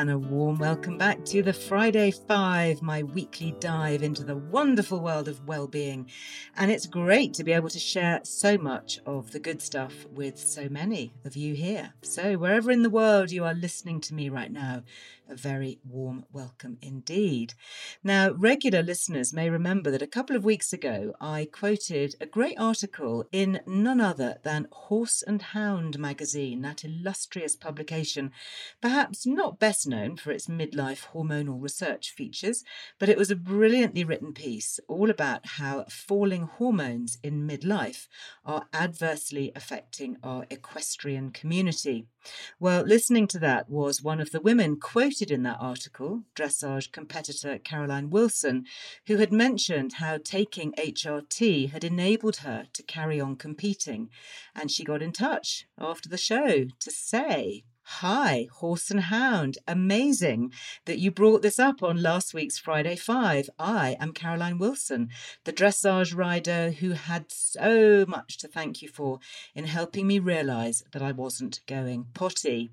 and a warm welcome back to the Friday Five, my weekly dive into the wonderful world of well-being. And it's great to be able to share so much of the good stuff with so many of you here. So, wherever in the world you are listening to me right now, a very warm welcome indeed. Now, regular listeners may remember that a couple of weeks ago I quoted a great article in none other than Horse and Hound magazine, that illustrious publication, perhaps not best known for its midlife hormonal research features, but it was a brilliantly written piece all about how falling hormones in midlife are adversely affecting our equestrian community. Well, listening to that was one of the women quoted in that article, dressage competitor Caroline Wilson, who had mentioned how taking HRT had enabled her to carry on competing. And she got in touch after the show to say, Hi, Horse and Hound. Amazing that you brought this up on last week's Friday Five. I am Caroline Wilson, the dressage rider who had so much to thank you for in helping me realise that I wasn't going potty.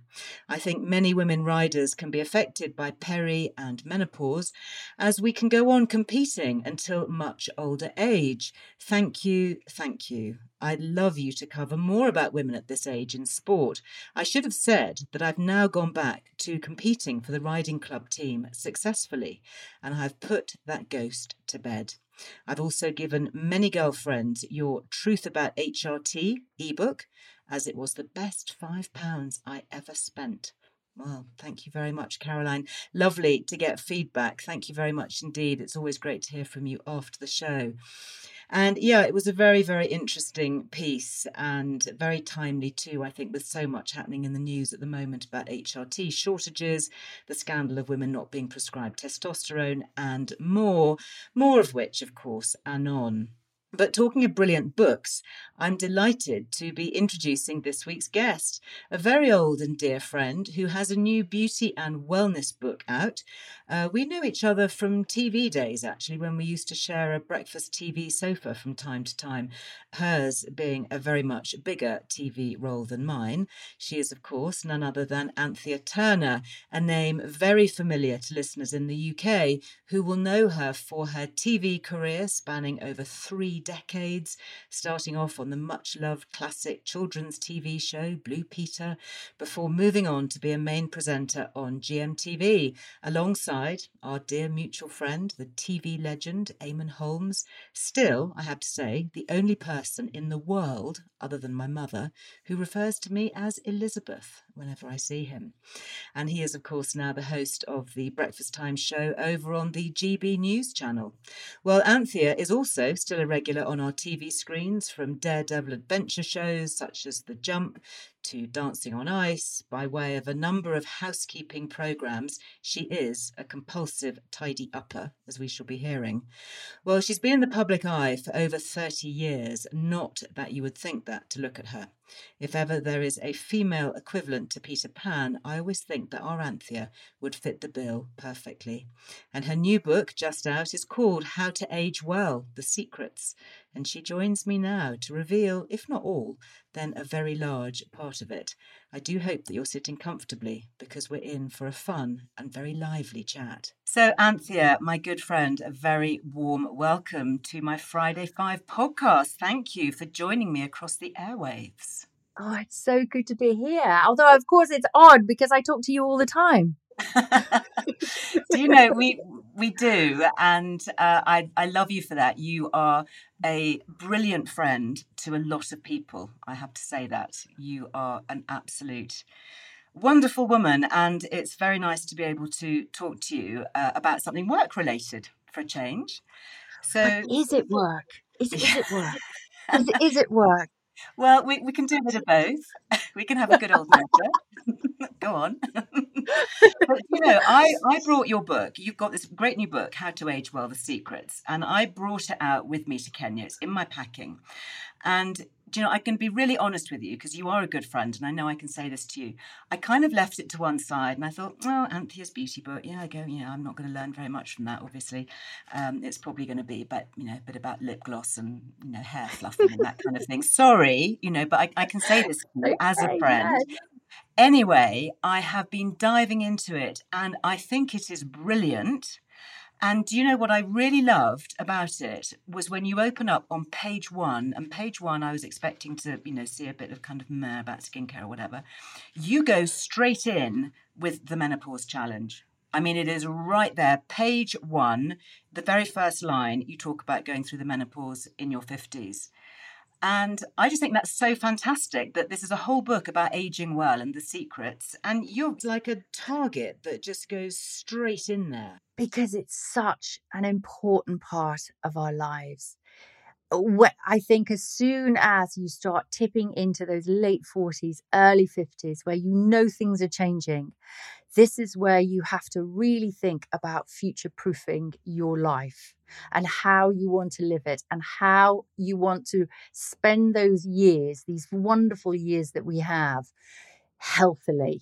I think many women riders can be affected by peri and menopause as we can go on competing until much older age. Thank you, thank you. I'd love you to cover more about women at this age in sport. I should have said that I've now gone back to competing for the riding club team successfully, and I've put that ghost to bed. I've also given many girlfriends your Truth About HRT ebook, as it was the best five pounds I ever spent. Well, thank you very much, Caroline. Lovely to get feedback. Thank you very much indeed. It's always great to hear from you after the show. And yeah, it was a very, very interesting piece and very timely too, I think, with so much happening in the news at the moment about HRT shortages, the scandal of women not being prescribed testosterone, and more, more of which, of course, anon. But talking of brilliant books, I'm delighted to be introducing this week's guest, a very old and dear friend who has a new beauty and wellness book out. Uh, we knew each other from TV days, actually, when we used to share a breakfast TV sofa from time to time, hers being a very much bigger TV role than mine. She is, of course, none other than Anthea Turner, a name very familiar to listeners in the UK who will know her for her TV career spanning over three decades, starting off on the much loved classic children's TV show Blue Peter, before moving on to be a main presenter on GMTV, alongside our dear mutual friend, the TV legend Eamonn Holmes. Still, I have to say, the only person in the world, other than my mother, who refers to me as Elizabeth whenever I see him. And he is, of course, now the host of the Breakfast Time show over on the GB News channel. Well, Anthea is also still a regular on our TV screens from daredevil adventure shows such as The Jump to Dancing on Ice, by way of a number of housekeeping programmes, she is a compulsive tidy upper, as we shall be hearing. Well, she's been in the public eye for over 30 years, not that you would think that to look at her. If ever there is a female equivalent to Peter Pan, I always think that our Anthea would fit the bill perfectly. And her new book, just out, is called How to Age Well The Secrets. And she joins me now to reveal, if not all, then a very large part of it. I do hope that you're sitting comfortably because we're in for a fun and very lively chat. So, Anthea, my good friend, a very warm welcome to my Friday Five podcast. Thank you for joining me across the airwaves. Oh, it's so good to be here. Although, of course, it's odd because I talk to you all the time. do you know we we do, and uh, I I love you for that. You are a brilliant friend to a lot of people. I have to say that you are an absolute wonderful woman, and it's very nice to be able to talk to you uh, about something work related for a change. So, but is it work? Is, is it work? is, is it work? Well, we, we can do a bit of both. We can have a good old nature. Go on. but, you know, I, I brought your book. You've got this great new book, How to Age Well The Secrets. And I brought it out with me to Kenya. It's in my packing. And do you know, I can be really honest with you because you are a good friend, and I know I can say this to you. I kind of left it to one side, and I thought, oh, Anthea's beauty book. Yeah, I go. Yeah, I'm not going to learn very much from that. Obviously, um, it's probably going to be, but you know, a bit about lip gloss and you know, hair fluffing and that kind of thing. Sorry, you know, but I, I can say this as a friend. Anyway, I have been diving into it, and I think it is brilliant. And you know what I really loved about it was when you open up on page one, and page one, I was expecting to, you know, see a bit of kind of meh about skincare or whatever. You go straight in with the menopause challenge. I mean, it is right there. Page one, the very first line, you talk about going through the menopause in your 50s. And I just think that's so fantastic that this is a whole book about aging well and the secrets. And you're like a target that just goes straight in there. Because it's such an important part of our lives. I think as soon as you start tipping into those late 40s, early 50s, where you know things are changing, this is where you have to really think about future proofing your life and how you want to live it and how you want to spend those years, these wonderful years that we have, healthily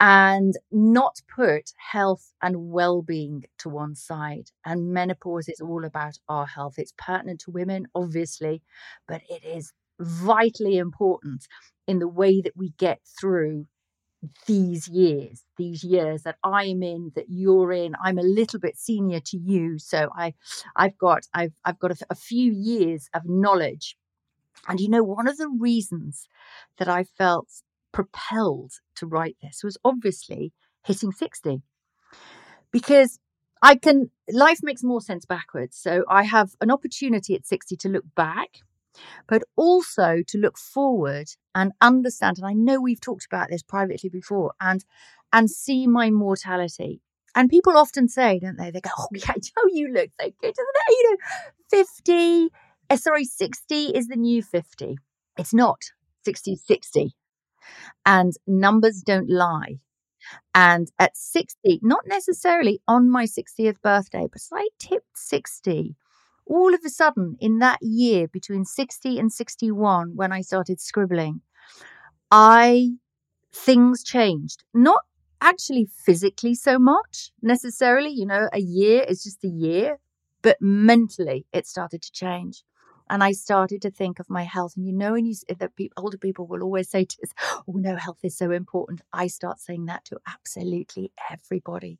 and not put health and well-being to one side. And menopause is all about our health. It's pertinent to women obviously but it is vitally important in the way that we get through these years these years that i'm in that you're in. I'm a little bit senior to you so i i've got i've i've got a, a few years of knowledge. And you know one of the reasons that i felt propelled to write this was obviously hitting 60 because i can life makes more sense backwards so i have an opportunity at 60 to look back but also to look forward and understand and i know we've talked about this privately before and and see my mortality. And people often say don't they? They go oh yeah joe you look so good doesn't it? You know 50 uh, sorry 60 is the new 50 it's not. 60 60 and numbers don't lie. And at 60 not necessarily on my 60th birthday but i tipped 60 all of a sudden, in that year between 60 and 61, when I started scribbling, I things changed. Not actually physically so much necessarily, you know, a year is just a year, but mentally it started to change. And I started to think of my health. And you know, when you that older people will always say to us, "Oh no, health is so important." I start saying that to absolutely everybody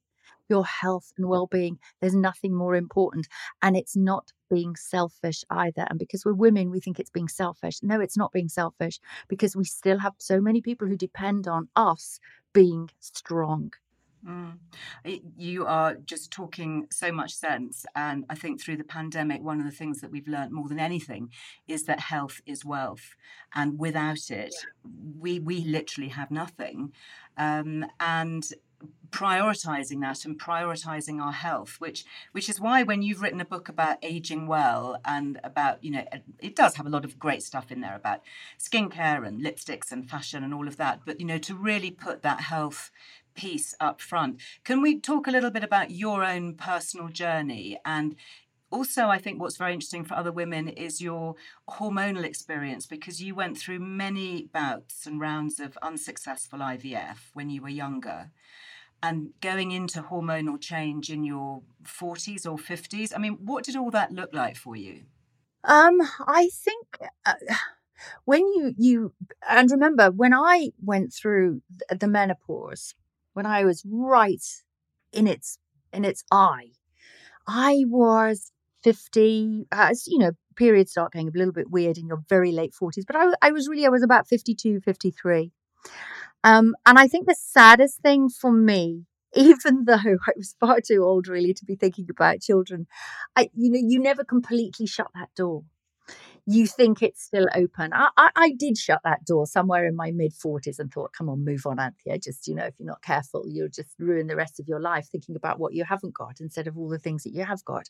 your health and well-being there's nothing more important and it's not being selfish either and because we're women we think it's being selfish no it's not being selfish because we still have so many people who depend on us being strong Mm. You are just talking so much sense. And I think through the pandemic, one of the things that we've learned more than anything is that health is wealth. And without it, yeah. we, we literally have nothing. Um, and prioritizing that and prioritizing our health which which is why when you've written a book about aging well and about you know it does have a lot of great stuff in there about skincare and lipsticks and fashion and all of that but you know to really put that health piece up front. Can we talk a little bit about your own personal journey? And also, I think what's very interesting for other women is your hormonal experience because you went through many bouts and rounds of unsuccessful IVF when you were younger and going into hormonal change in your 40s or 50s i mean what did all that look like for you um i think uh, when you you and remember when i went through the menopause when i was right in its in its eye i was 50 as you know periods start getting a little bit weird in your very late 40s. But I, I was really, I was about 52, 53. Um, and I think the saddest thing for me, even though I was far too old really to be thinking about children, I, you know, you never completely shut that door you think it's still open. I, I, I did shut that door somewhere in my mid 40s and thought, come on, move on, Anthea. Just, you know, if you're not careful, you'll just ruin the rest of your life thinking about what you haven't got instead of all the things that you have got.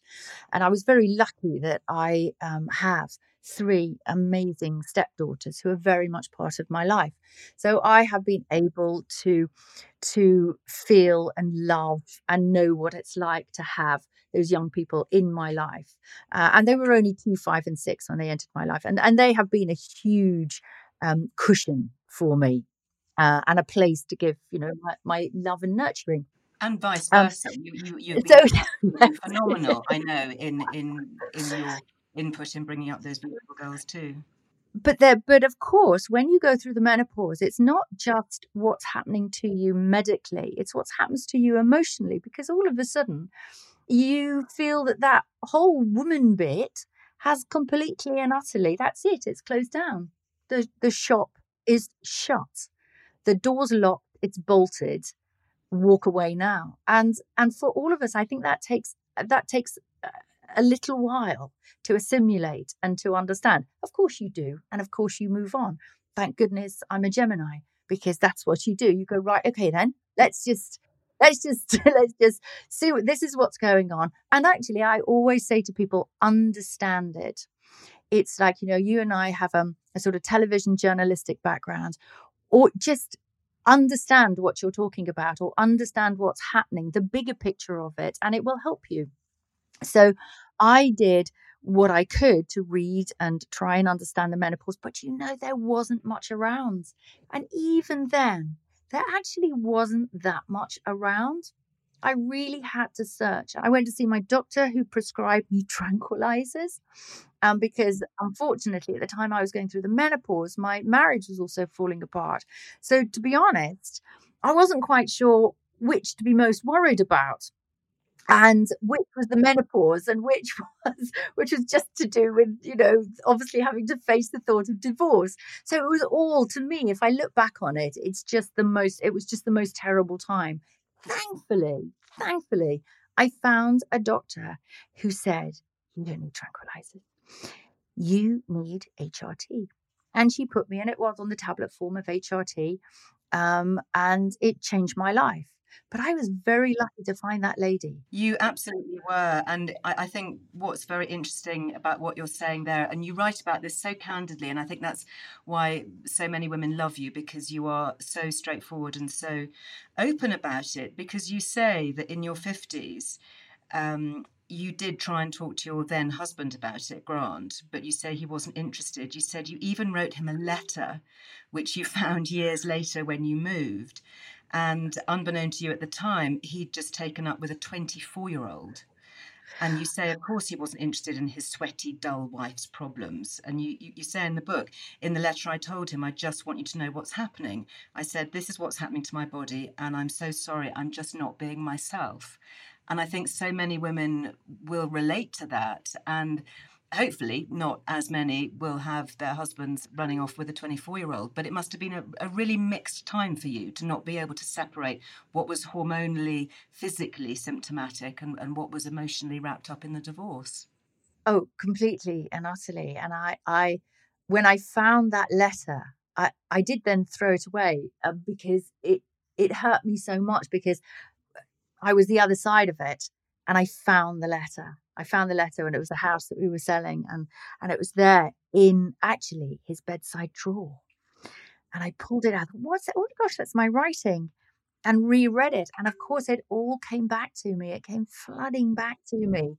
And I was very lucky that I um, have three amazing stepdaughters who are very much part of my life. So I have been able to to feel and love and know what it's like to have those young people in my life. Uh, and they were only two, five, and six when they entered my life. And, and they have been a huge um, cushion for me uh, and a place to give, you know, my, my love and nurturing. And vice um, versa. Um, you, you, you've been so, phenomenal, I know, in, in, in your input in bringing up those beautiful girls too but there but of course when you go through the menopause it's not just what's happening to you medically it's what happens to you emotionally because all of a sudden you feel that that whole woman bit has completely and utterly that's it it's closed down. The the shop is shut. The door's locked it's bolted. Walk away now. And and for all of us i think that takes that takes a little while to assimilate and to understand. Of course you do and of course you move on. Thank goodness i'm a gemini because that's what you do. You go right okay then let's just let's just let's just see what this is what's going on. And actually i always say to people understand it. It's like you know you and i have um, a sort of television journalistic background or just understand what you're talking about or understand what's happening the bigger picture of it and it will help you. So i did what I could to read and try and understand the menopause, but you know, there wasn't much around. And even then, there actually wasn't that much around. I really had to search. I went to see my doctor who prescribed me tranquilizers um, because unfortunately, at the time I was going through the menopause, my marriage was also falling apart. So, to be honest, I wasn't quite sure which to be most worried about and which was the menopause and which was which was just to do with you know obviously having to face the thought of divorce. So it was all to me if i look back on it it's just the most it was just the most terrible time. Thankfully thankfully i found a doctor who said you don't need tranquilizers. You need hrt and she put me and it was on the tablet form of hrt um, and it changed my life but I was very lucky to find that lady. You absolutely were. And I, I, think what's very interesting about what you're saying there, and you write about this so candidly, and I think that's why so many women love you because you are so straightforward and so open about it. Because you say that in your 50s, um, you did try and talk to your then husband about it, Grant, but you say he wasn't interested. You said you even wrote him a letter, which you found years later when you moved. And unbeknown to you at the time, he'd just taken up with a 24 year old. And you say, of course, he wasn't interested in his sweaty, dull wife's problems. And you, you, you, say in the book, in the letter I told him, I just want you to know what's happening. I said, This is what's happening to my body, and I'm so sorry, I'm just not being myself. And I think so many women will relate to that. And hopefully not as many will have their husbands running off with a 24 year old but it must have been a, a, really mixed time for you to not be able to separate what was hormonally physically symptomatic and, and what was emotionally wrapped up in the divorce. Oh completely and utterly and i i when i found that letter i i did then throw it away uh, because it it hurt me so much because i was the other side of it and i found the letter I found the letter and it was a house that we were selling and and it was there in actually his bedside drawer. And I pulled it out. What's it? Oh my gosh, that's my writing. And reread it. And of course, it all came back to me. It came flooding back to me.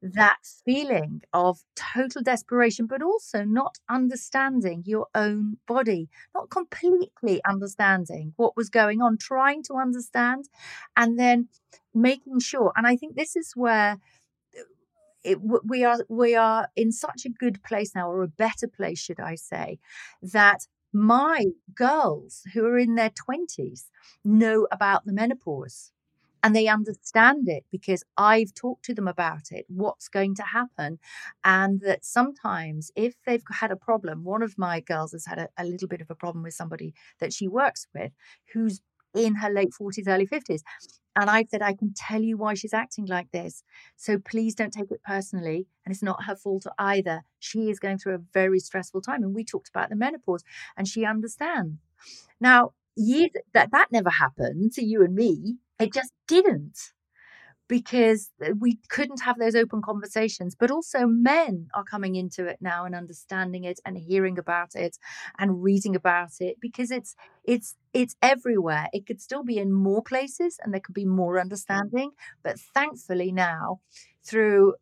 That feeling of total desperation, but also not understanding your own body, not completely understanding what was going on, trying to understand, and then making sure. And I think this is where it, we are we are in such a good place now, or a better place, should I say, that my girls who are in their twenties know about the menopause. and they understand it because I've talked to them about it, what's going to happen. And that sometimes, if they've had a problem, one of my girls has had a, a little bit of a problem with somebody that she works with who's in her late 40s, early 50s. And I said, I can tell you why she's acting like this. So please don't take it personally. And it's not her fault either. She is going through a very stressful time. And we talked about the menopause and she understands. Now, years that that never happened to you and me. It just didn't because we couldn't have those open conversations. But also, men are coming into it now and understanding it and hearing about it and reading about it because it's it's it's everywhere. It could still be in more places and there could be more understanding. But thankfully, now through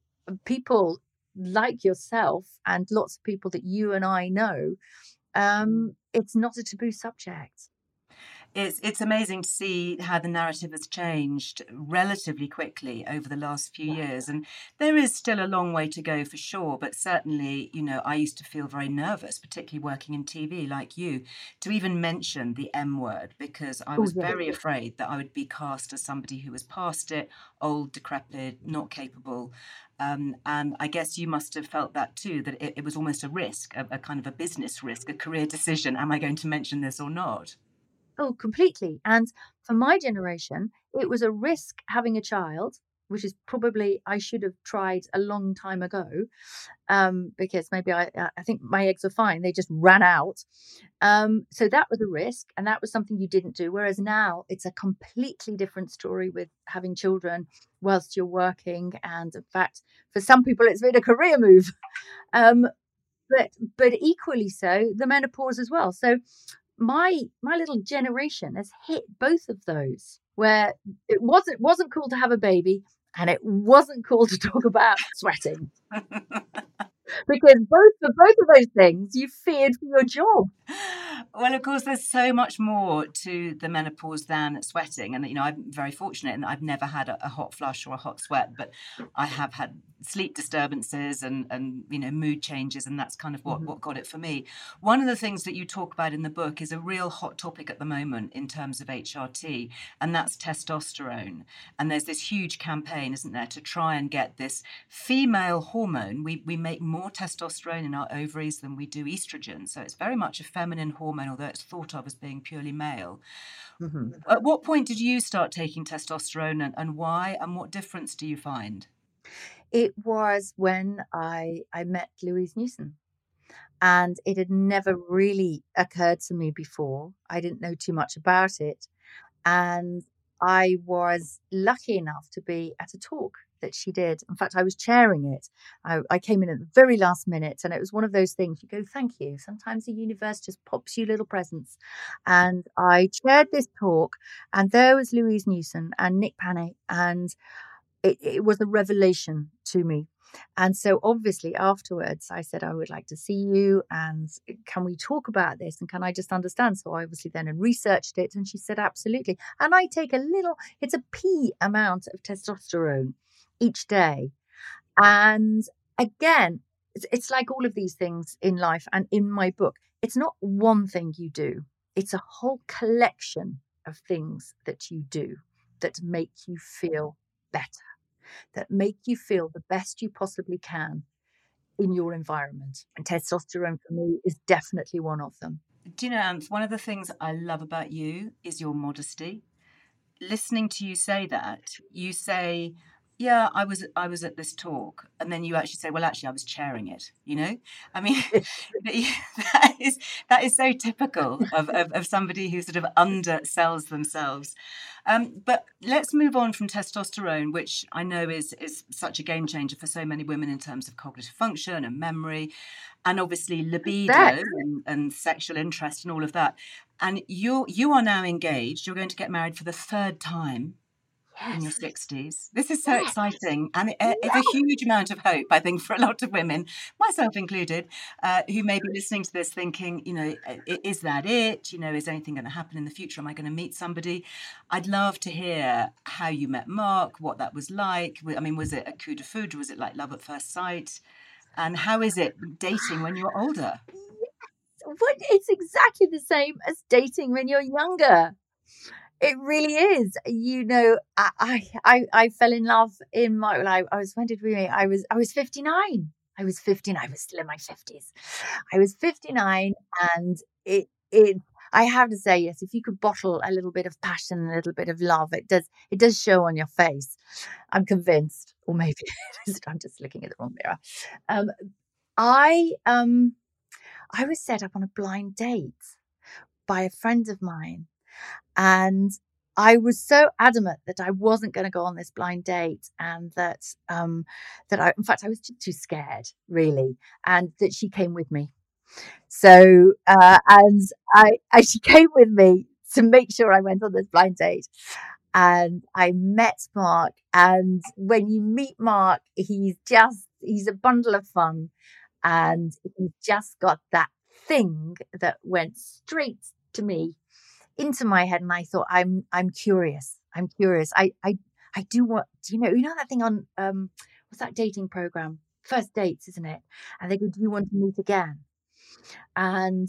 people like yourself and lots of people that you and I know, um, it's not a taboo subject it's it's amazing to see how the narrative has changed relatively quickly over the last few years and there is still a long way to go for sure but certainly you know I used to feel very nervous particularly working in TV like you to even mention the M word because I oh, was very afraid that I would be cast as somebody who was past it old decrepit not capable um, and I guess you must have felt that too, that it, it was almost a risk, a, a, kind of a business risk, a career decision. Am I going to mention this or not? Oh, completely. And for my generation, it was a risk having a child, which is probably I should have tried a long time ago, um, because maybe I I think my eggs are fine. They just ran out. Um, so that was a risk, and that was something you didn't do. Whereas now it's a completely different story with having children whilst you're working, and in fact, for some people, it's been a career move. Um, but but equally so the menopause as well. So my my little generation has hit both of those where it wasn't wasn't cool to have a baby and it wasn't cool to talk about sweating because both for both of those things you feared for your job. Well of course there's so much more to the menopause than sweating and you know i'm very fortunate in that i've never had a, a hot flush or a hot sweat but i have had sleep disturbances and and you know mood changes and that's kind of what mm-hmm. what got it for me. One of the things that you talk about in the book is a real hot topic at the moment in terms of hrt and that's testosterone. And there's this huge campaign isn't there to try and get this female hormone we we make more testosterone in our ovaries than we do estrogen so it's very much a feminine hormone although it's thought of as being purely male mm-hmm. at what point did you start taking testosterone and, and why and what difference do you find it was when I I met Louise Newson. And it had never really occurred to me before. I didn't know too much about it. And I was lucky enough to be at a talk that she did. In fact, I was chairing it. I, I, came in at the very last minute, and it was one of those things you go, Thank you. Sometimes the universe just pops you little presents. And I chaired this talk, and there was Louise Newson and Nick Panay, and it, it was a revelation to me. And so, obviously, afterwards, I said, I would like to see you and can we talk about this? And can I just understand? So, I obviously then researched it and she said, absolutely. And I take a little, it's a pea amount of testosterone each day. And again, it's, like all of these things in life and in my book, it's not one thing you do, it's a whole collection of things that you do that make you feel better that make you feel the best you possibly can in your environment. And testosterone for me is definitely one of them. Do you know, Anth, one of the things I love about you is your modesty. Listening to you say that, you say, yeah i was i was at this talk. And then you actually say well actually i was chairing it you know? I mean that is that is so typical of, of, of somebody who sort of undersells themselves. Um, but let's move on from testosterone which i know is is such a game changer for so many women in terms of cognitive function and memory and obviously libido and, and sexual interest and all of that. And you you are now engaged you're going to get married for the third time yes. in your 60s. This is so yes. exciting. And it, it's a huge amount of hope, I think, for a lot of women, myself included, uh, who may be listening to this thinking, you know, is that it? You know, is anything going to happen in the future? Am I going to meet somebody? I'd love to hear how you met Mark, what that was like. I mean, was it a coup de foudre? Was it like love at first sight? And how is it dating when you're older? What, it's exactly the same as dating when you're younger It really is. You know, I I I fell in love in my I, I was when did we meet? I was I was 59. I was 59. I was still in my 50s. I was 59 and it it I have to say, yes, if you could bottle a little bit of passion, a little bit of love, it does it does show on your face. I'm convinced, or maybe I'm just looking at the wrong mirror. Um, I um, I was set up on a blind date by a friend of mine, and I was so adamant that I wasn't going to go on this blind date, and that um, that I, in fact, I was too scared, really, and that she came with me. So, uh, and I, I, she came with me to make sure I went on this blind date. And I met Mark. And when you meet Mark, he's just, he's a bundle of fun. And he just got that thing that went straight to me into my head. And I thought, I'm, I'm curious. I'm curious. I, I, I do want, do you know, you know that thing on, um, what's that dating program? First dates, isn't it? And they go, do you want to meet again? And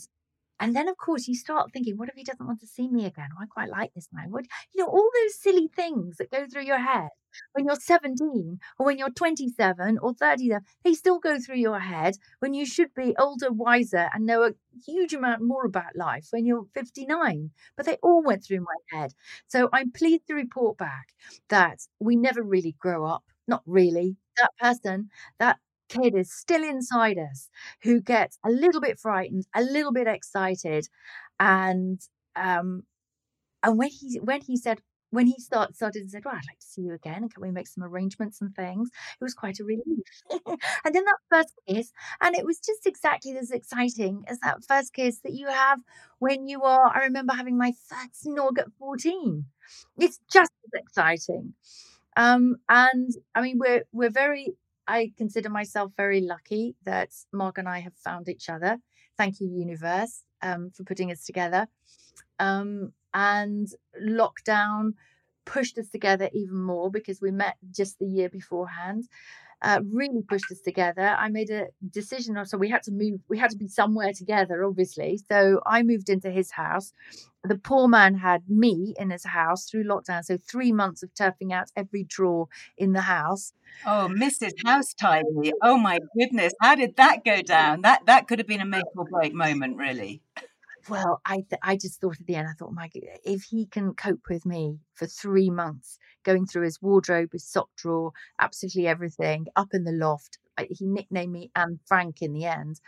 and then of course you start thinking, what if he doesn't want to see me again? I quite like this man. What you know, all those silly things that go through your head when you're 17 or when you're 27 or 30, they still go through your head when you should be older, wiser, and know a huge amount more about life when you're 59. But they all went through my head. So I'm pleased to report back that we never really grow up. Not really. That person, that kid is still inside us who gets a little bit frightened, a little bit excited. And um and when he when he said when he start, started and said, Well, I'd like to see you again, and can we make some arrangements and things? It was quite a relief. and then that first kiss, and it was just exactly as exciting as that first kiss that you have when you are. I remember having my first snog at 14. It's just as exciting. Um, and I mean, we're we're very I consider myself very lucky that Mark and I have found each other. Thank you, universe, um, for putting us together. Um, and lockdown pushed us together even more because we met just the year beforehand uh, really pushed us together. I made a decision, so we had to move. We had to be somewhere together, obviously. So I moved into his house. The poor man had me in his house through lockdown. So three months of turfing out every drawer in the house. Oh, Mrs. House Tidy! Oh my goodness, how did that go down? That that could have been a make or break moment, really well, I th- I just thought at the end, I thought, Mike, if he can cope with me for three months, going through his wardrobe, his sock drawer, absolutely everything up in the loft, he nicknamed me Anne Frank in the end.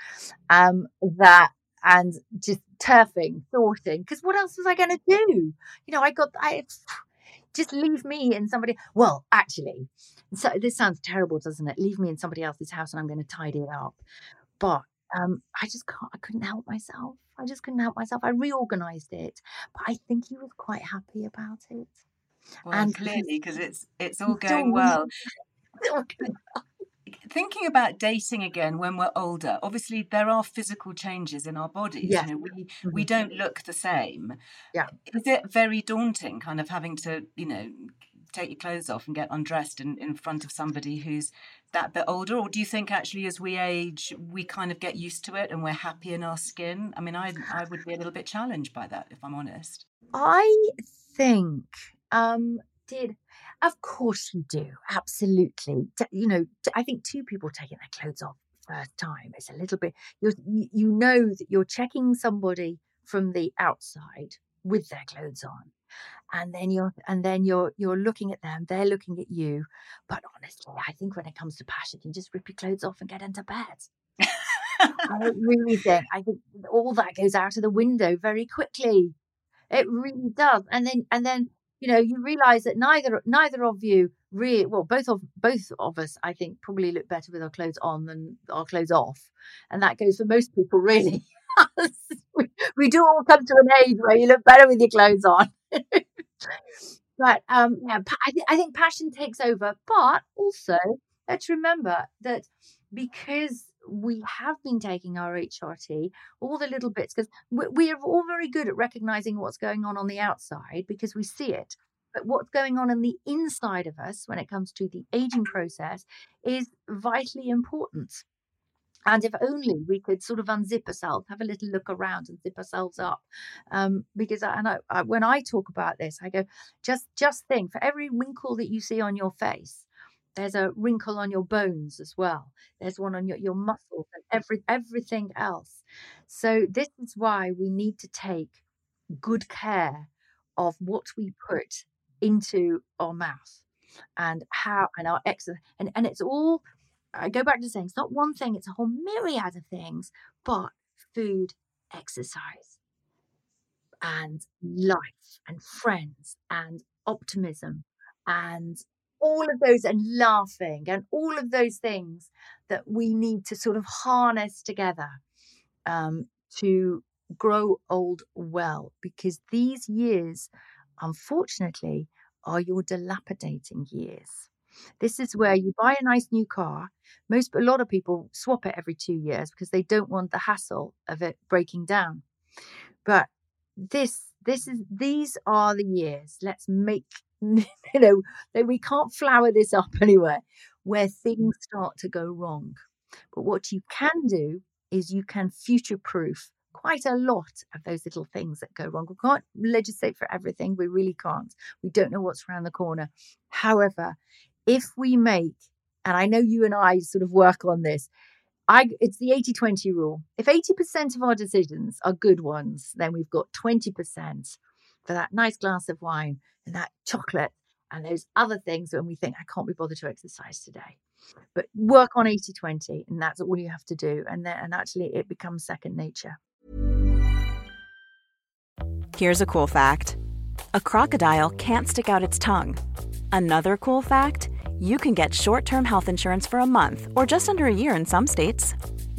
Um, that and just turfing, sorting, because what else was I going to do? You know, I got I just leave me in somebody. Well, actually, so this sounds terrible, doesn't it? Leave me in somebody else's house, and I'm going to tidy it up. But um, I just can't, I couldn't help myself. I just couldn't help myself. I reorganized it, but I think he was quite happy about it. Well, and clearly, because it's it's all going well. Thinking about dating again when we're older, obviously there are physical changes in our bodies. Yeah. You know, we mm-hmm. we don't look the same. Yeah. Is it very daunting, kind of having to, you know, take your clothes off and get undressed in, in front of somebody who's that bit older or do you think actually as we age we kind of get used to it and we're happy in our skin i mean i i would be a little bit challenged by that if i'm honest i think um did of course you do absolutely. You know i think two people taking their clothes off first time is a little bit you you know that you're checking somebody from the outside with their clothes on and then you're and then you're you're looking at them they're looking at you but honestly i think when it comes to passion you just rip your clothes off and get into bed. I really think i think all that goes out of the window very quickly. It really does and then and then you know you realize that neither neither of you really well both of both of us i think probably look better with our clothes on than our clothes off. And that goes for most people really. We, we do all come to an age where you look better with your clothes on. But um, yeah, I, th- I think passion takes over. But also, let's remember that because we have been taking our HRT, all the little bits, because we, are all very good at recognizing what's going on on the outside because we see it. But what's going on in the inside of us when it comes to the aging process is vitally important. And if only we could sort of unzip ourselves, have a little look around and zip ourselves up. Um, because I, and I, I, when I talk about this, I go, just just think for every wrinkle that you see on your face, there's a wrinkle on your bones as well. There's one on your, your muscles and every everything else. So this is why we need to take good care of what we put into our mouth and how and our exercise and, and it's all I go back to saying it's not one thing, it's a whole myriad of things, but food, exercise, and life, and friends, and optimism, and all of those, and laughing, and all of those things that we need to sort of harness together um, to grow old well, because these years, unfortunately, are your dilapidating years. This is where you buy a nice new car. Most, a lot of people swap it every two years because they don't want the hassle of it breaking down. But this, this is, these are the years. Let's make, you know, we can't flower this up anywhere where mm. things start to go wrong. But what you can do is you can future proof quite a lot of those little things that go wrong. We can't legislate for everything. We really can't. We don't know what's around the corner. However, if we make, and I know you and I sort of work on this, I, it's the 80 20 rule. If 80% of our decisions are good ones, then we've got 20% for that nice glass of wine and that chocolate and those other things when we think, I can't be bothered to exercise today. But work on 80 20, and that's all you have to do. And then, and actually, it becomes second nature. Here's a cool fact a crocodile can't stick out its tongue. Another cool fact you can get short term health insurance for a month or just under a year in some states.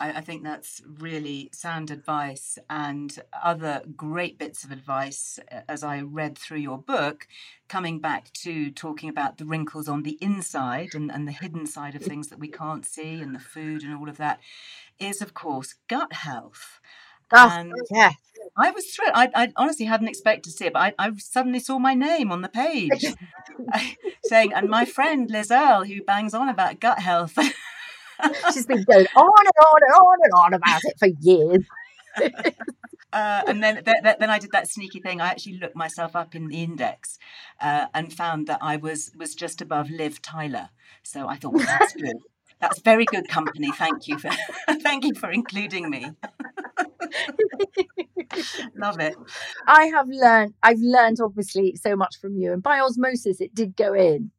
I, I think that's really sound advice and other great bits of advice uh, as I read through your book, coming back to talking about the wrinkles on the inside and, and the hidden side of things that we can't see and the food and all of that, is of course gut health. Oh, And yeah. I was thrilled. I, I honestly hadn't expected to see it, but I, I suddenly saw my name on the page saying, and my friend Liz Earle, who bangs on about gut health. She's been going on and on and on and on about it for years. Uh, and then, th- th- then I did that sneaky thing. I actually looked myself up in the index uh, and found that I was was just above Liv Tyler. So I thought, well, that's good. That's very good company. Thank you for thank you for including me. Love it. I have learned, I've learned obviously so much from you, and by osmosis, it did go in.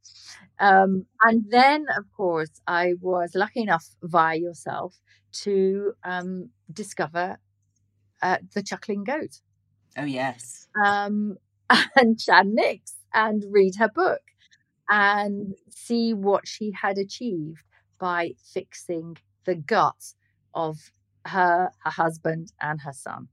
Um, and then, of course, I was lucky enough via yourself to um, discover uh, the chuckling goat. Oh, yes. Um, and Shann Nix and read her book and see what she had achieved by fixing the guts of her, her husband, and her son.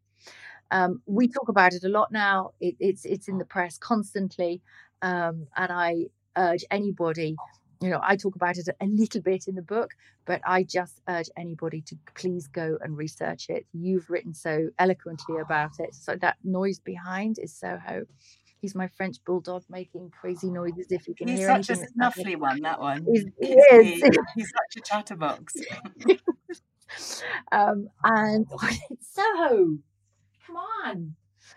Um, we talk about it a lot now. It, it's it's in the press constantly, um, and I urge anybody. You know, I talk about it a little bit in the book, but I just urge anybody to please go and research it. You've written so eloquently about it. So that noise behind is Soho. He's my French bulldog making crazy noises. If you can he's hear such anything, a snuffly one. That one. He's, he is. he's such a chatterbox. um, and Soho. Come on.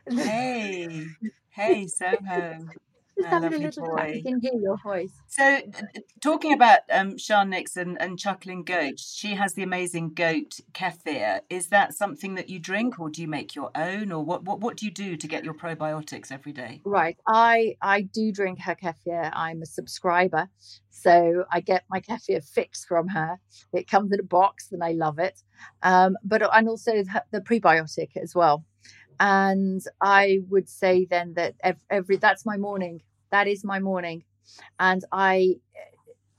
Hey, hey, Soho. Just having a little boy. chat. You can hear your voice. So, talking about um, Shann Nixon and Chuckling Goat, she has the amazing goat kefir. Is that something that you drink, or do you make your own, or what? What, what do you do to get your probiotics every day? Right, I I do drink her kefir. I'm a subscriber, so I get my kefir fix from her. It comes in a box, and I love it. Um, but and also the, the prebiotic as well and i would say then that every, every, that's my morning that is my morning. And i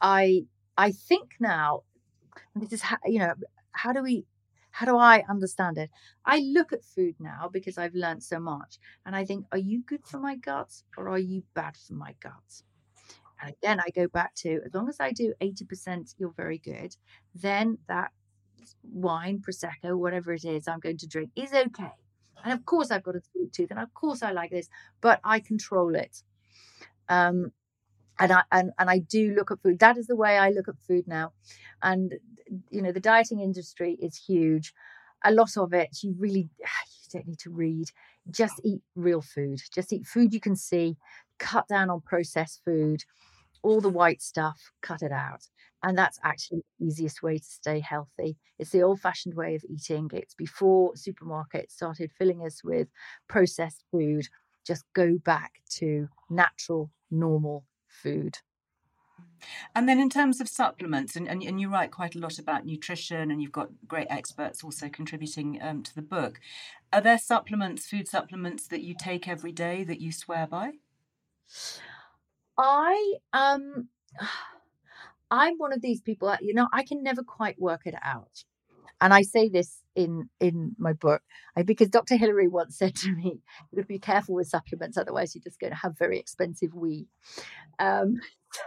i i think now this is how you know how do we how do i understand it? I look at food now because i've learned so much and i think are you good for my guts or are you bad for my guts? And again i go back to as long as i do 80% you're very good then that wine prosecco whatever it is i'm going to drink is okay. And of course, I've got a sweet tooth, and of course, I like this, but I control it. Um, and I and, and I do look at food. That is the way I look at food now. And you know, the dieting industry is huge. A lot of it, you really you don't need to read. Just eat real food. Just eat food you can see. Cut down on processed food. All the white stuff, cut it out. And that's actually the easiest way to stay healthy. It's the old fashioned way of eating. It's before supermarkets started filling us with processed food. Just go back to natural, normal food. And then in terms of supplements, and, and, and, you write quite a lot about nutrition, and you've got great experts also contributing um, to the book. Are there supplements, food supplements that you take every day that you swear by? I um I'm one of these people, you know, I can never quite work it out. And I say this in in my book I, because Dr. Hilary once said to me, "You got to be careful with supplements, otherwise you're just going to have very expensive wee." Um,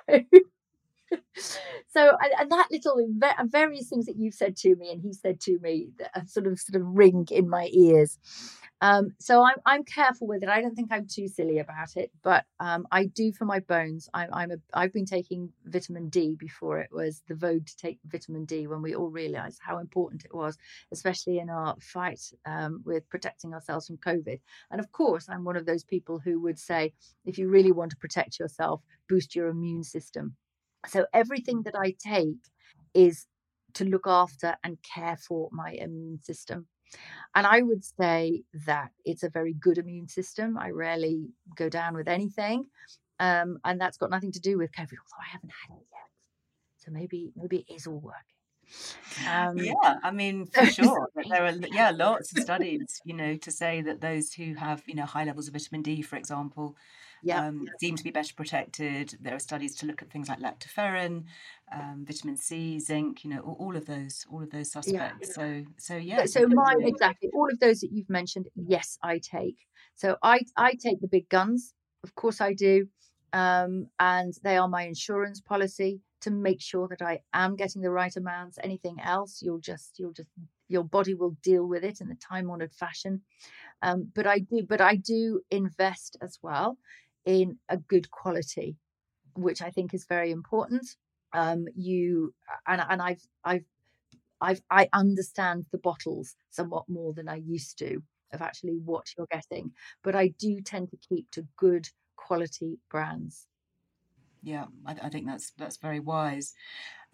so, so and that little various things that you've said to me and he said to me that sort of sort of ring in my ears um, so I'm I'm careful with it. I don't think I'm too silly about it, but um, I do for my bones. I'm I'm a I've been taking vitamin D before it was the vogue to take vitamin D when we all realised how important it was, especially in our fight um, with protecting ourselves from COVID. And of course, I'm one of those people who would say, if you really want to protect yourself, boost your immune system. So everything that I take is to look after and care for my immune system. And I would say that it's a very good immune system. I rarely go down with anything. Um, and that's got nothing to do with COVID, although I haven't had it yet. So maybe maybe it is all working. Um, yeah, I mean, for sure. there are yeah lots of studies, you know, to say that those who have you know high levels of vitamin D, for example, yeah. Um, seem to be better protected. There are studies to look at things like lactoferrin, um, vitamin C, zinc. You know, all, all, of those, all of those suspects. Yeah. So, so yeah. So, so mine exactly. All of those that you've mentioned, yes, I take. So I I take the big guns. Of course, I do. Um, and they are my insurance policy to make sure that I am getting the right amounts. Anything else, you'll just you'll just your body will deal with it in the time honored fashion. Um, but I do, but I do invest as well in a good quality, which I think is very important. Um, you and and I've I've I've I understand the bottles somewhat more than I used to of actually what you're getting, but I do tend to keep to good quality brands. Yeah, I, I think that's that's very wise.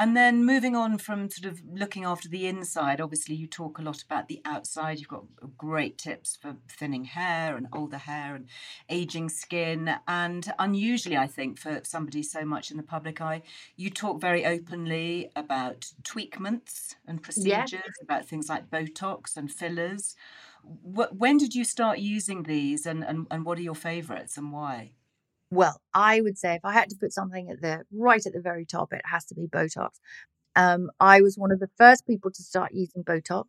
And then moving on from sort of looking after the inside, obviously you talk a lot about the outside. You've got great tips for thinning hair and older hair and aging skin. And unusually, I think, for somebody so much in the public eye, you talk very openly about tweakments and procedures, yes. about things like Botox and fillers. When did you start using these and, and, and what are your favorites and why? Well, I would say if I had to put something at the right at the very top, it has to be Botox. Um, I was one of the first people to start using Botox.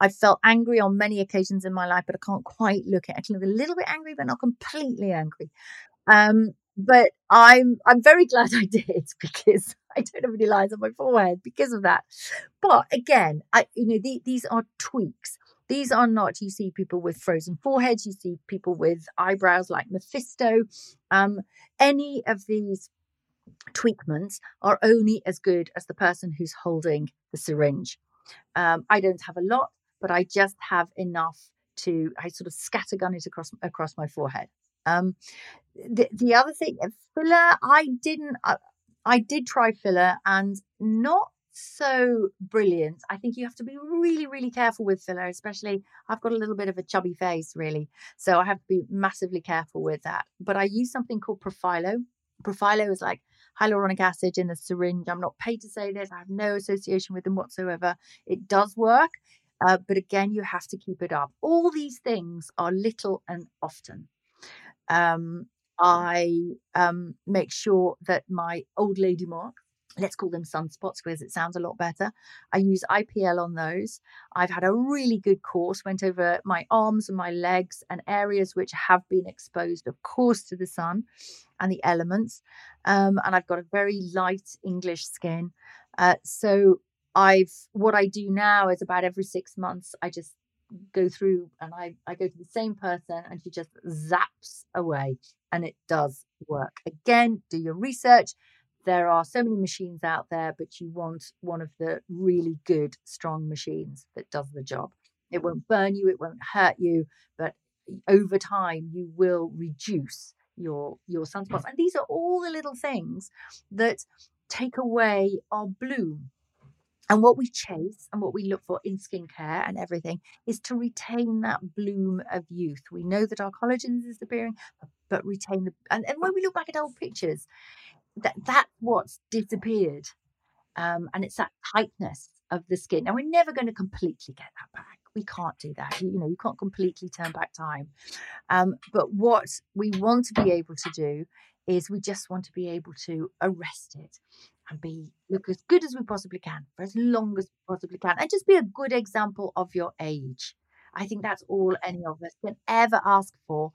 I felt angry on many occasions in my life, but I can't quite look at it. I can look a little bit angry, but not completely angry. Um, but I'm I'm very glad I did because I don't have any lines on my forehead because of that. But again, I you know the, these are tweaks. These are not, you see people with frozen foreheads, you see people with eyebrows like Mephisto. Um, any of these tweakments are only as good as the person who's holding the syringe. Um, I don't have a lot, but I just have enough to, I sort of scattergun it across across my forehead. Um, the, the other thing, filler, I didn't, I, I did try filler and not so brilliant. I think you have to be really, really careful with filler, especially I've got a little bit of a chubby face, really. So I have to be massively careful with that. But I use something called Profhilo. Profhilo is like hyaluronic acid in the syringe. I'm not paid to say this, I have no association with them whatsoever. It does work. Uh, but again, you have to keep it up. All these things are little and often. Um, I um, make sure that my old lady mark let's call them sunspots because it sounds a lot better. I use IPL on those. I've had a really good course, went over my arms and my legs and areas which have been exposed, of course, to the sun and the elements. Um, and I've got a very light English skin. Uh, so I've what I do now is about every six months, I just go through and I, I go to the same person and she just zaps away and it does work. Again, do your research there are so many machines out there, but you want one of the really good, strong machines that does the job. It mm-hmm. won't burn you, it won't hurt you, but over time you will reduce your your sunspots. Mm. And these are all the little things that take away our bloom. And what we chase and what we look for in skincare and everything is to retain that bloom of youth. We know that our collagen is disappearing, but retain the and, and when we look back at old pictures, that that's what's disappeared. Um, and it's that tightness of the skin. And we're never going to completely get that back. We can't do that. You, know, you can't completely turn back time. Um, but what we want to be able to do is we just want to be able to arrest it and be look as good as we possibly can for as long as we possibly can and just be a good example of your age. I think that's all any of us can ever ask for.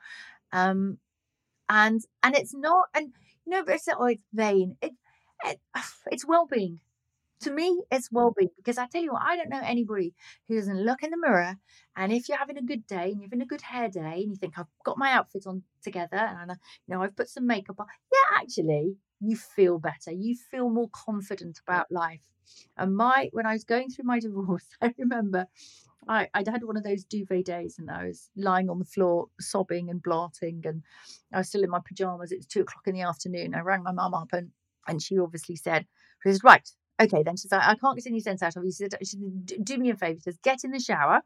Um, and and it's not and no, but it's oh, it's vain. It, it it's well being. To me, it's well being because I tell you what, I don't know anybody who doesn't look in the mirror and if you're having a good day and you're having a good hair day and you think I've got my outfit on together and I, you know I've put some makeup on, yeah, actually, you feel better. You feel more confident about life. And my when I was going through my divorce, I remember I, I had one of those duvet days and I was lying on the floor sobbing and blarting and I was still in my pajamas. It was two o'clock in the afternoon. I rang my mum up and, and she obviously said, she said, right, okay, then she said, I can't get any sense out of you. She said, she said, do me a favor. She says, get in the shower,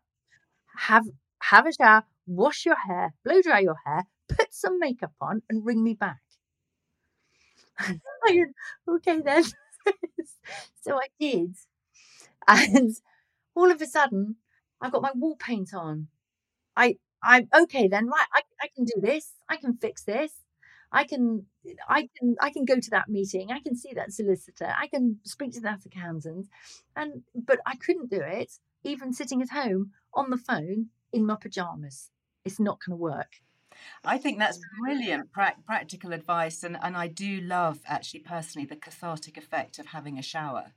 have have a shower, wash your hair, blow dry your hair, put some makeup on and ring me back. I okay then. so I did. And all of a sudden, I've got my wall paint on. I I'm okay then, right? I, I can do this. I can fix this. I can I can I can go to that meeting. I can see that solicitor. I can speak to that accountant. And but I couldn't do it even sitting at home on the phone in my pajamas. It's not going to work. I think that's brilliant pra- practical advice, and, and I do love actually personally the cathartic effect of having a shower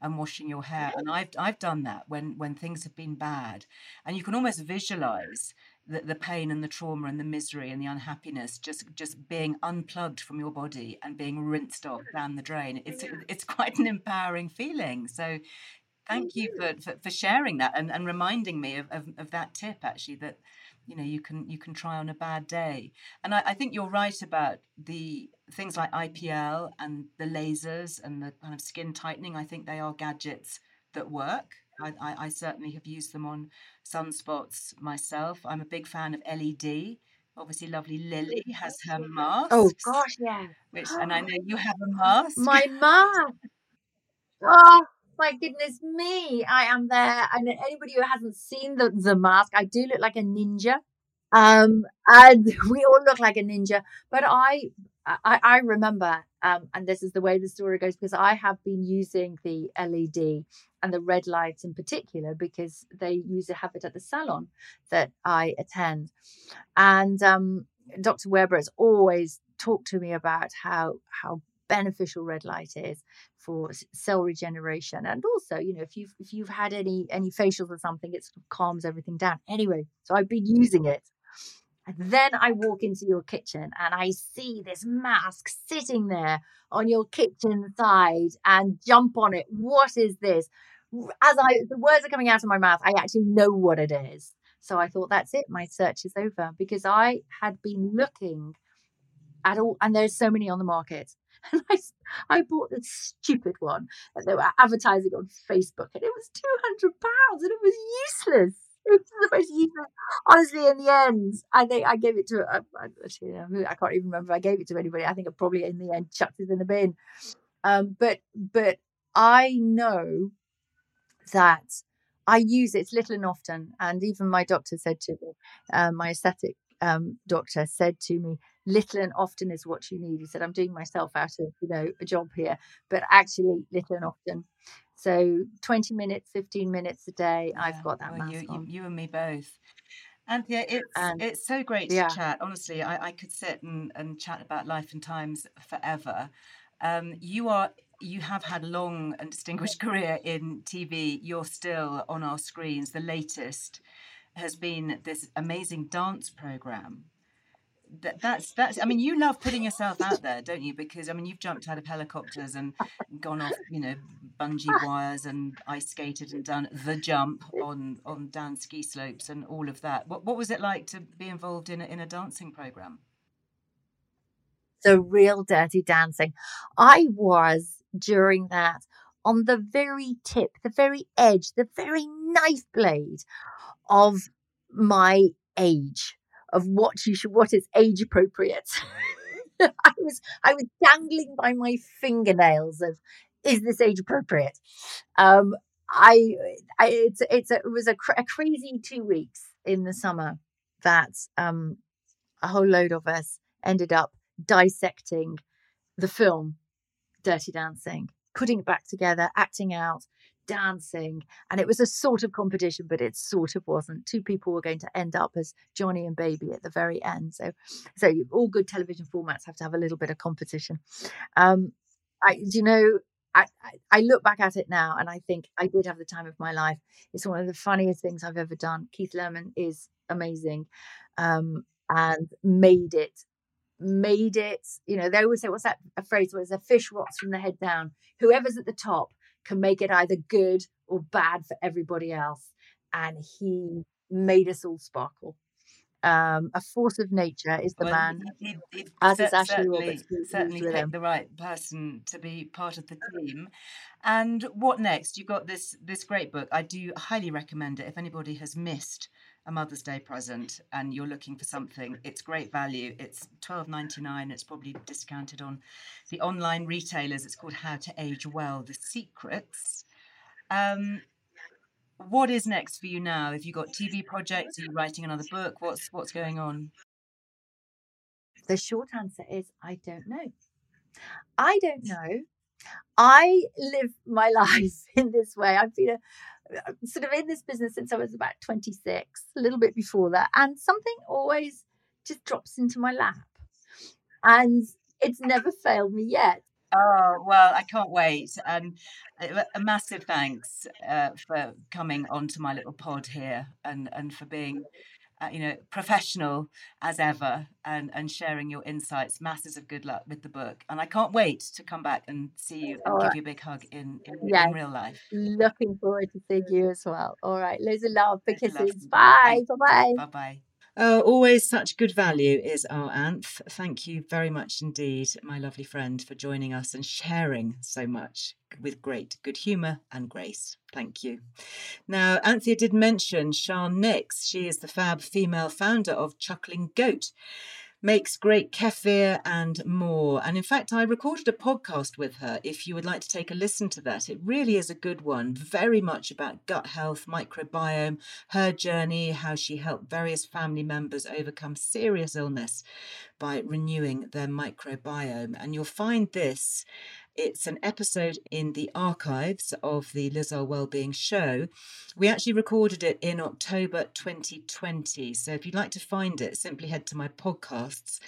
and washing your hair. And I've I've done that when when things have been bad, and you can almost visualize the, the pain and the trauma and the misery and the unhappiness just just being unplugged from your body and being rinsed off down the drain. It's it's quite an empowering feeling. So thank you for, for, for, sharing that and, and reminding me of, of, of that tip actually that you know you can you can try on a bad day and I, I, think you're right about the things like IPL and the lasers and the kind of skin tightening I think they are gadgets that work I, I, I certainly have used them on sunspots myself I'm a big fan of LED obviously lovely Lily has her mask. Oh gosh, yeah. Which and I know you have a mask. My mask. Oh my goodness me. I am there. And anybody who hasn't seen the, the mask, I do look like a ninja. Um, and we all look like a ninja. But I I, I remember, um, and this is the way the story goes, because I have been using the LED and the red lights in particular because they use to have it at the salon that I attend. And um, Dr. Weber has always talked to me about how how beneficial red light is for cell regeneration and also you know if you've if you've had any any facials or something it sort of calms everything down anyway so i've been using it then I walk into your kitchen and I see this mask sitting there on your kitchen side and jump on it. What is this? As I the words are coming out of my mouth, I actually know what it is. So I thought that's it. My search is over because I had been looking at all, and there's so many on the market. And I, I bought this stupid one that they were advertising on Facebook, and it was two hundred pounds, and it was useless the most useless. Honestly, in the end, I think I gave it to. I, I, I can't even remember I gave it to anybody. I think I probably in the end chucked it in the bin. Um, but but I know that I use it little and often, and even my doctor said to me, uh, my aesthetic um, doctor said to me, little and often is what you need. He said, I'm doing myself out of, you know, a job here, but actually little and often. So 20 minutes, 15 minutes a day, yeah. I've got that well, you, you, you, and me both. Anthea, yeah, it's and, it's so great to yeah. chat. Honestly, I, I could sit and, and chat about life and times forever. Um, you are you have had a long and distinguished career in TV. You're still on our screens. The latest has been this amazing dance program that, that's that's i mean you love putting yourself out there don't you? Because i mean you've jumped out of helicopters and gone off you know bungee wires and ice skated and done the jump on on down ski slopes and all of that. What, what was it like to be involved in a, in a dancing program? The real dirty dancing. I was during that on the very tip the very edge the very knife blade of my age of what you should what is age appropriate. I was I was dangling by my fingernails of is this age appropriate? Um, I, I it's it's a, it was a, cr- a crazy two weeks in the summer that um, a whole load of us ended up dissecting the film Dirty Dancing, putting it back together, acting out, dancing and it was a sort of competition but it sort of wasn't two people were going to end up as johnny and baby at the very end so so all good television formats have to have a little bit of competition um i you know I, I look back at it now and I think I did have the time of my life. It's one of the funniest things I've ever done. Keith Lemon is amazing um, and made it made it you know they always say what's that a phrase where a fish rots from the head down whoever's at the top can make it either good or bad for everybody else. And he made us all sparkle. Um, a force of nature is the well, man, he, he, as is Ashley Roberts. Certainly picked the right person to be part of the team. And what next? You've got this this great book. I do highly recommend it. If anybody has missed a Mother's Day present and you're looking for something, it's great value. It's twelve ninety nine. It's probably discounted on the online retailers. It's called How to Age Well: The Secrets. Um, what is next for you now? Have you got TV projects? Are you writing another book? What's what's going on? The short answer is I don't know. I don't know. I live my life in this way. I've been a sort of in this business since I was about 26, a little bit before that, and something always just drops into my lap. And it's never failed me yet. Oh, well, I can't wait. And a massive thanks uh, for coming onto my little pod here and, and for being uh, you know, professional as ever and, and sharing your insights. Masses of good luck with the book. And I can't wait to come back and see you and give you a big hug in, in, yes. in real life. Looking forward to seeing you as well. All right. Loads of love. Big kisses. Bye. Bye bye. Bye bye. Oh, always such good value is our Anth. Thank you very much indeed, my lovely friend, for joining us and sharing so much with great good humour and grace. Thank you. Now, Anthea did mention Shann Nix. She is the fab female founder of Chuckling Goat makes great kefir and more. And in fact, I recorded a podcast with her if you would like to take a listen to that. It really is a good one, very much about gut health, microbiome, her journey, how she helped various family members overcome serious illness by renewing their microbiome. And you'll find this it's an episode in the archives of the Liz Earle Wellbeing Show. We actually recorded it in October 2020. So if you'd like to find it, simply head to my podcasts.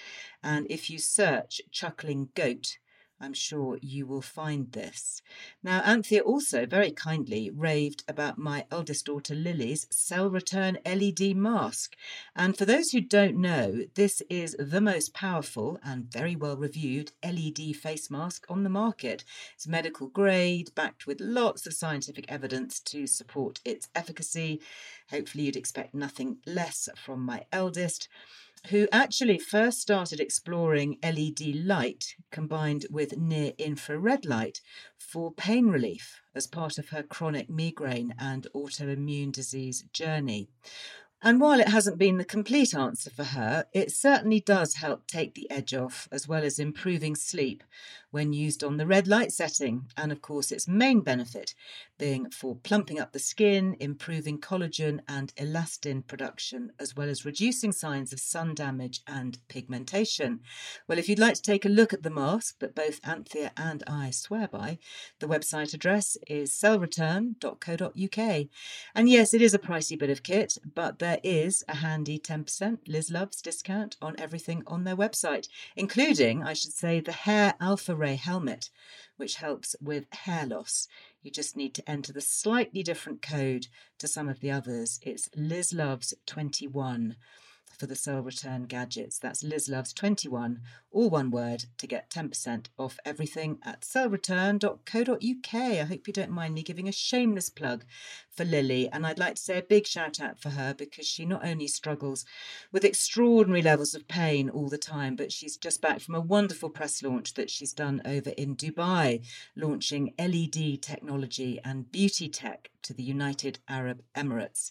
And if you search Chuckling Goat, I'm sure you will find this. Now, Anthea also very kindly raved about my eldest daughter Lily's cell return LED mask. And for those who don't know, this is the most powerful and very well reviewed LED face mask on the market. It's medical grade, backed with lots of scientific evidence to support its efficacy. Hopefully, you'd expect nothing less from my eldest who actually first started exploring LED light combined with near infrared light for pain relief as part of her chronic migraine and autoimmune disease journey. And while it hasn't been the complete answer for her, it certainly does help take the edge off, as well as improving sleep when used on the red light setting. And of course, its main benefit being for plumping up the skin, improving collagen and elastin production, as well as reducing signs of sun damage and pigmentation. Well, if you'd like to take a look at the mask that both Anthea and I swear by, the website address is cellreturn.co.uk. And yes, it is a pricey bit of kit, but there is a handy 10% Liz Loves discount on everything on their website, including, I should say, the Hair Alpha Ray helmet, which helps with hair loss. You just need to enter the slightly different code to some of the others. It's Liz Loves 21 for the cell return gadgets. That's Liz Loves 21, all one word, to get 10% off everything at cellreturn.co.uk. I hope you don't mind me giving a shameless plug for Lily. And I'd like to say a big shout out for her because she not only struggles with extraordinary levels of pain all the time, but she's just back from a wonderful press launch that she's done over in Dubai, launching LED technology and beauty tech to the United Arab Emirates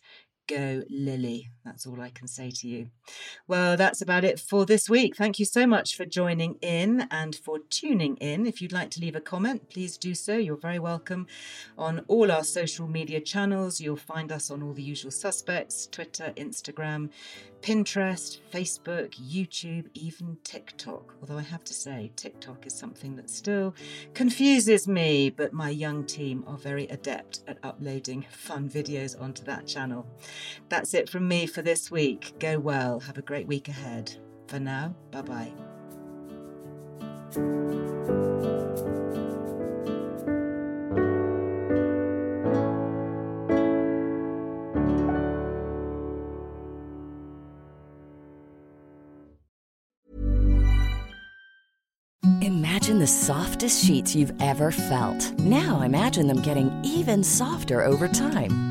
go, Lily. That's all I can say to you. Well, that's about it for this week. Thank you so much for joining in and for tuning in. If you'd like to leave a comment, please do so. You're very welcome on all our social media channels. You'll find us on all the usual suspects Twitter, Instagram, Pinterest, Facebook, YouTube, even TikTok. Although I have to say, TikTok is something that still confuses me, but my young team are very adept at uploading fun videos onto that channel. That's it from me for this week. Go well. Have a great week ahead. For now, bye bye. Imagine the softest sheets you've ever felt. Now imagine them getting even softer over time.